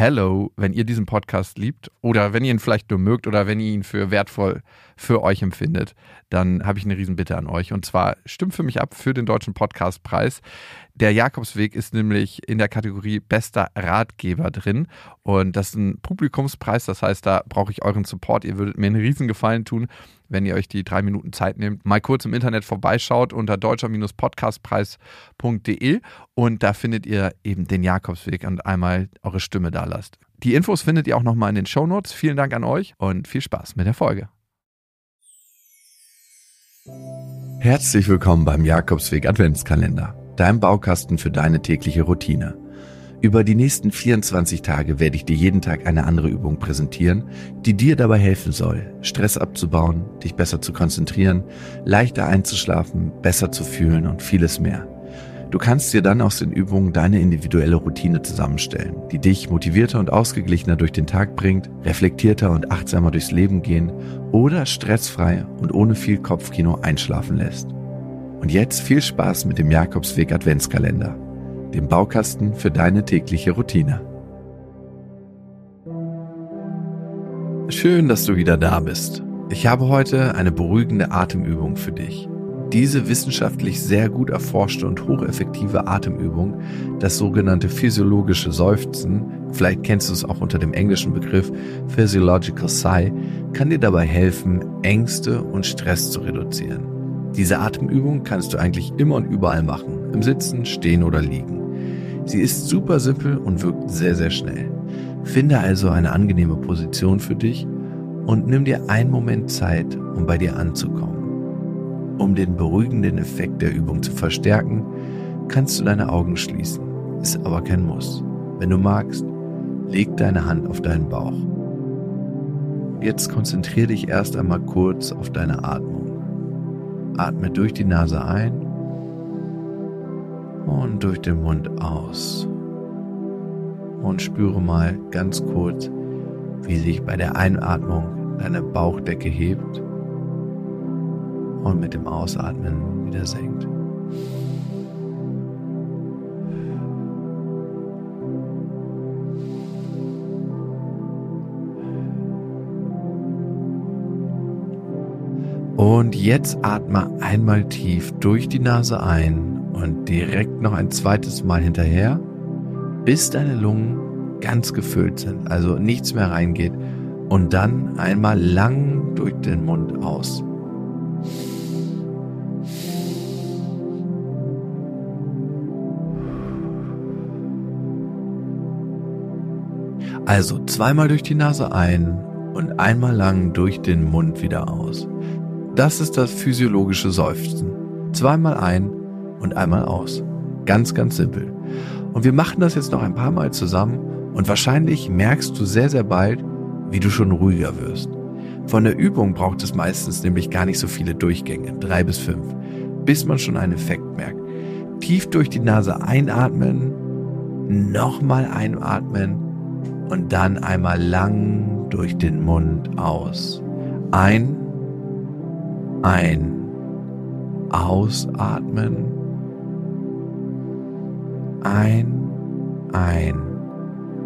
hello, wenn ihr diesen Podcast liebt oder wenn ihr ihn vielleicht nur mögt oder wenn ihr ihn für wertvoll für euch empfindet, dann habe ich eine Riesenbitte an euch. Und zwar stimmt für mich ab für den Deutschen Podcastpreis. Der Jakobsweg ist nämlich in der Kategorie bester Ratgeber drin. Und das ist ein Publikumspreis. Das heißt, da brauche ich euren Support. Ihr würdet mir einen Riesengefallen tun, wenn ihr euch die drei Minuten Zeit nehmt, mal kurz im Internet vorbeischaut unter deutscher-podcastpreis.de und da findet ihr eben den Jakobsweg und einmal eure Stimme da lasst. Die Infos findet ihr auch nochmal in den Shownotes. Vielen Dank an euch und viel Spaß mit der Folge. Herzlich willkommen beim Jakobsweg Adventskalender, deinem Baukasten für deine tägliche Routine. Über die nächsten 24 Tage werde ich dir jeden Tag eine andere Übung präsentieren, die dir dabei helfen soll, Stress abzubauen, dich besser zu konzentrieren, leichter einzuschlafen, besser zu fühlen und vieles mehr. Du kannst dir dann aus den Übungen deine individuelle Routine zusammenstellen, die dich motivierter und ausgeglichener durch den Tag bringt, reflektierter und achtsamer durchs Leben gehen oder stressfrei und ohne viel Kopfkino einschlafen lässt. Und jetzt viel Spaß mit dem Jakobsweg Adventskalender dem Baukasten für deine tägliche Routine. Schön, dass du wieder da bist. Ich habe heute eine beruhigende Atemübung für dich. Diese wissenschaftlich sehr gut erforschte und hocheffektive Atemübung, das sogenannte physiologische Seufzen, vielleicht kennst du es auch unter dem englischen Begriff Physiological Sigh, kann dir dabei helfen, Ängste und Stress zu reduzieren. Diese Atemübung kannst du eigentlich immer und überall machen, im Sitzen, Stehen oder Liegen. Sie ist super simpel und wirkt sehr, sehr schnell. Finde also eine angenehme Position für dich und nimm dir einen Moment Zeit, um bei dir anzukommen. Um den beruhigenden Effekt der Übung zu verstärken, kannst du deine Augen schließen. Ist aber kein Muss. Wenn du magst, leg deine Hand auf deinen Bauch. Jetzt konzentriere dich erst einmal kurz auf deine Atmung. Atme durch die Nase ein und durch den Mund aus. Und spüre mal ganz kurz, wie sich bei der Einatmung deine Bauchdecke hebt und mit dem Ausatmen wieder senkt. Und jetzt atme einmal tief durch die Nase ein und direkt noch ein zweites Mal hinterher, bis deine Lungen ganz gefüllt sind, also nichts mehr reingeht und dann einmal lang durch den Mund aus. Also zweimal durch die Nase ein und einmal lang durch den Mund wieder aus. Das ist das physiologische Seufzen. Zweimal ein und einmal aus. Ganz, ganz simpel. Und wir machen das jetzt noch ein paar Mal zusammen und wahrscheinlich merkst du sehr, sehr bald, wie du schon ruhiger wirst. Von der Übung braucht es meistens nämlich gar nicht so viele Durchgänge, drei bis fünf, bis man schon einen Effekt merkt. Tief durch die Nase einatmen, nochmal einatmen und dann einmal lang durch den Mund aus. Ein, ein, ausatmen ein, ein,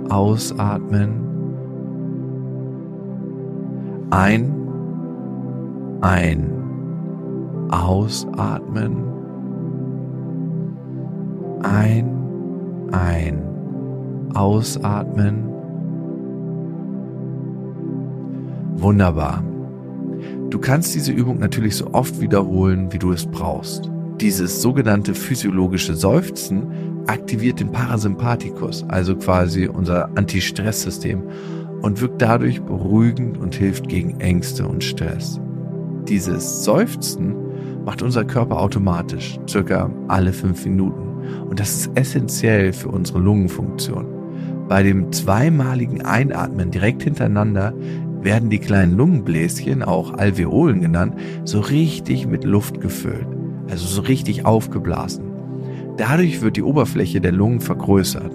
ausatmen. Ein, ein, ausatmen. Ein, ein, ausatmen. Wunderbar. Du kannst diese Übung natürlich so oft wiederholen, wie du es brauchst. Dieses sogenannte physiologische Seufzen aktiviert den Parasympathikus, also quasi unser Anti-Stress-System und wirkt dadurch beruhigend und hilft gegen Ängste und Stress. Dieses Seufzen macht unser Körper automatisch, circa alle fünf Minuten. Und das ist essentiell für unsere Lungenfunktion. Bei dem zweimaligen Einatmen direkt hintereinander werden die kleinen Lungenbläschen, auch Alveolen genannt, so richtig mit Luft gefüllt, also so richtig aufgeblasen. Dadurch wird die Oberfläche der Lungen vergrößert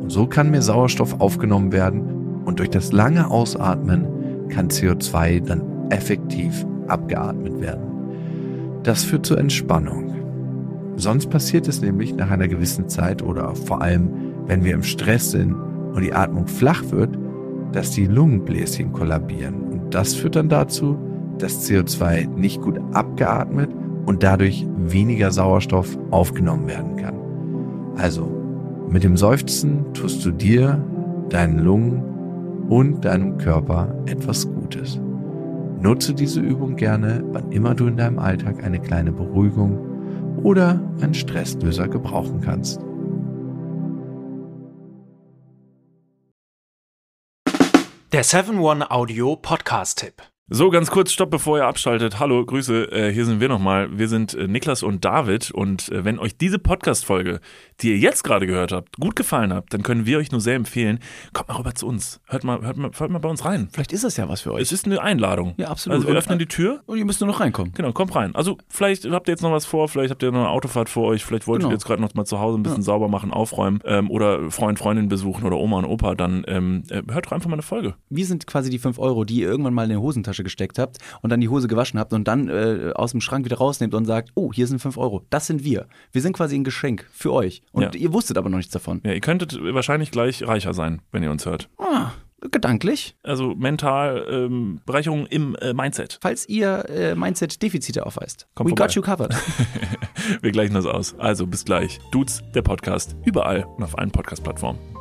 und so kann mehr Sauerstoff aufgenommen werden und durch das lange Ausatmen kann CO2 dann effektiv abgeatmet werden. Das führt zur Entspannung. Sonst passiert es nämlich nach einer gewissen Zeit oder vor allem, wenn wir im Stress sind und die Atmung flach wird, dass die Lungenbläschen kollabieren. Und das führt dann dazu, dass CO2 nicht gut abgeatmet und dadurch weniger Sauerstoff aufgenommen werden kann. Also, mit dem Seufzen tust du dir, deinen Lungen und deinem Körper etwas Gutes. Nutze diese Übung gerne, wann immer du in deinem Alltag eine kleine Beruhigung oder einen Stresslöser gebrauchen kannst. Der 7-One Audio Podcast-Tipp. So, ganz kurz, stopp, bevor ihr abschaltet. Hallo, Grüße, äh, hier sind wir nochmal. Wir sind äh, Niklas und David und äh, wenn euch diese Podcast-Folge, die ihr jetzt gerade gehört habt, gut gefallen hat, dann können wir euch nur sehr empfehlen, kommt mal rüber zu uns. Hört mal, hört mal, hört mal bei uns rein. Vielleicht ist das ja was für euch. Es ist eine Einladung. Ja, absolut. Also wir öffnen die Tür. Und ihr müsst nur noch reinkommen. Genau, kommt rein. Also vielleicht habt ihr jetzt noch was vor, vielleicht habt ihr noch eine Autofahrt vor euch, vielleicht wollt Genau. ihr jetzt gerade noch mal zu Hause ein bisschen sauber machen, aufräumen ähm, oder Freund, Freundin besuchen oder Oma und Opa, dann ähm, äh, hört doch einfach mal eine Folge. Wir sind quasi die 5 Euro, die ihr irgendwann mal in die Hosentasche gesteckt habt und dann die Hose gewaschen habt und dann äh, aus dem Schrank wieder rausnehmt und sagt, oh, hier sind 5 Euro. Das sind wir. Wir sind quasi ein Geschenk für euch. Und Ja. ihr wusstet aber noch nichts davon. Ja, ihr könntet wahrscheinlich gleich reicher sein, wenn ihr uns hört. Ah, gedanklich. Also mental ähm, Bereicherung im äh, Mindset. Falls ihr äh, Mindset-Defizite aufweist. Kommt We vorbei. got you covered. Wir gleichen das aus. Also bis gleich. Dudes, der Podcast. Überall und auf allen Podcast-Plattformen.